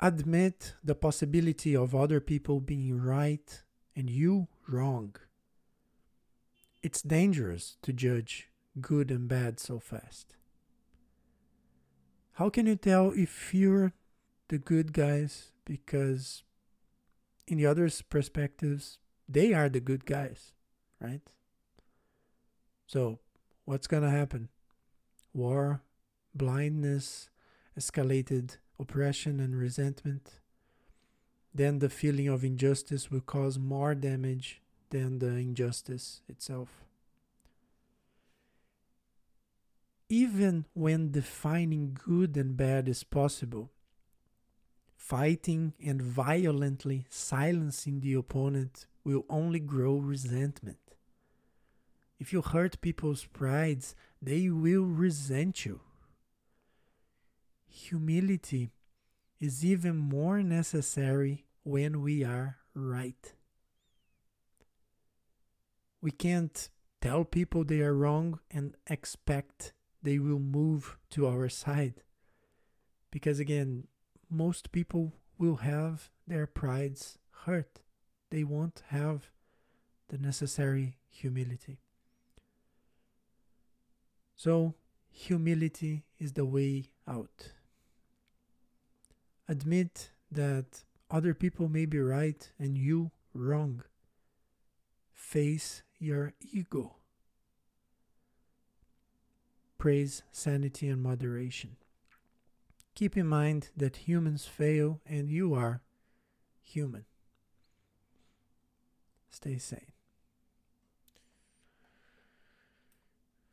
admit the possibility of other people being right and you wrong. It's dangerous to judge good and bad so fast. How can you tell if you're the good guys because in the others' perspectives, they are the good guys, right? So, what's to happen? War, blindness, escalated oppression and resentment. Then the feeling of injustice will cause more damage than the injustice itself. Even when defining good and bad is possible, fighting and violently silencing the opponent will only grow resentment. If you hurt people's prides, they will resent you. Humility is even more necessary when we are right. We can't tell people they are wrong and expect they will move to our side. Because again, most people will have their prides hurt. They won't have the necessary humility. So, humility is the way out. Admit that other people may be right and you wrong. Face your ego. Praise sanity and moderation. Keep in mind that humans fail and you are human. Stay sane.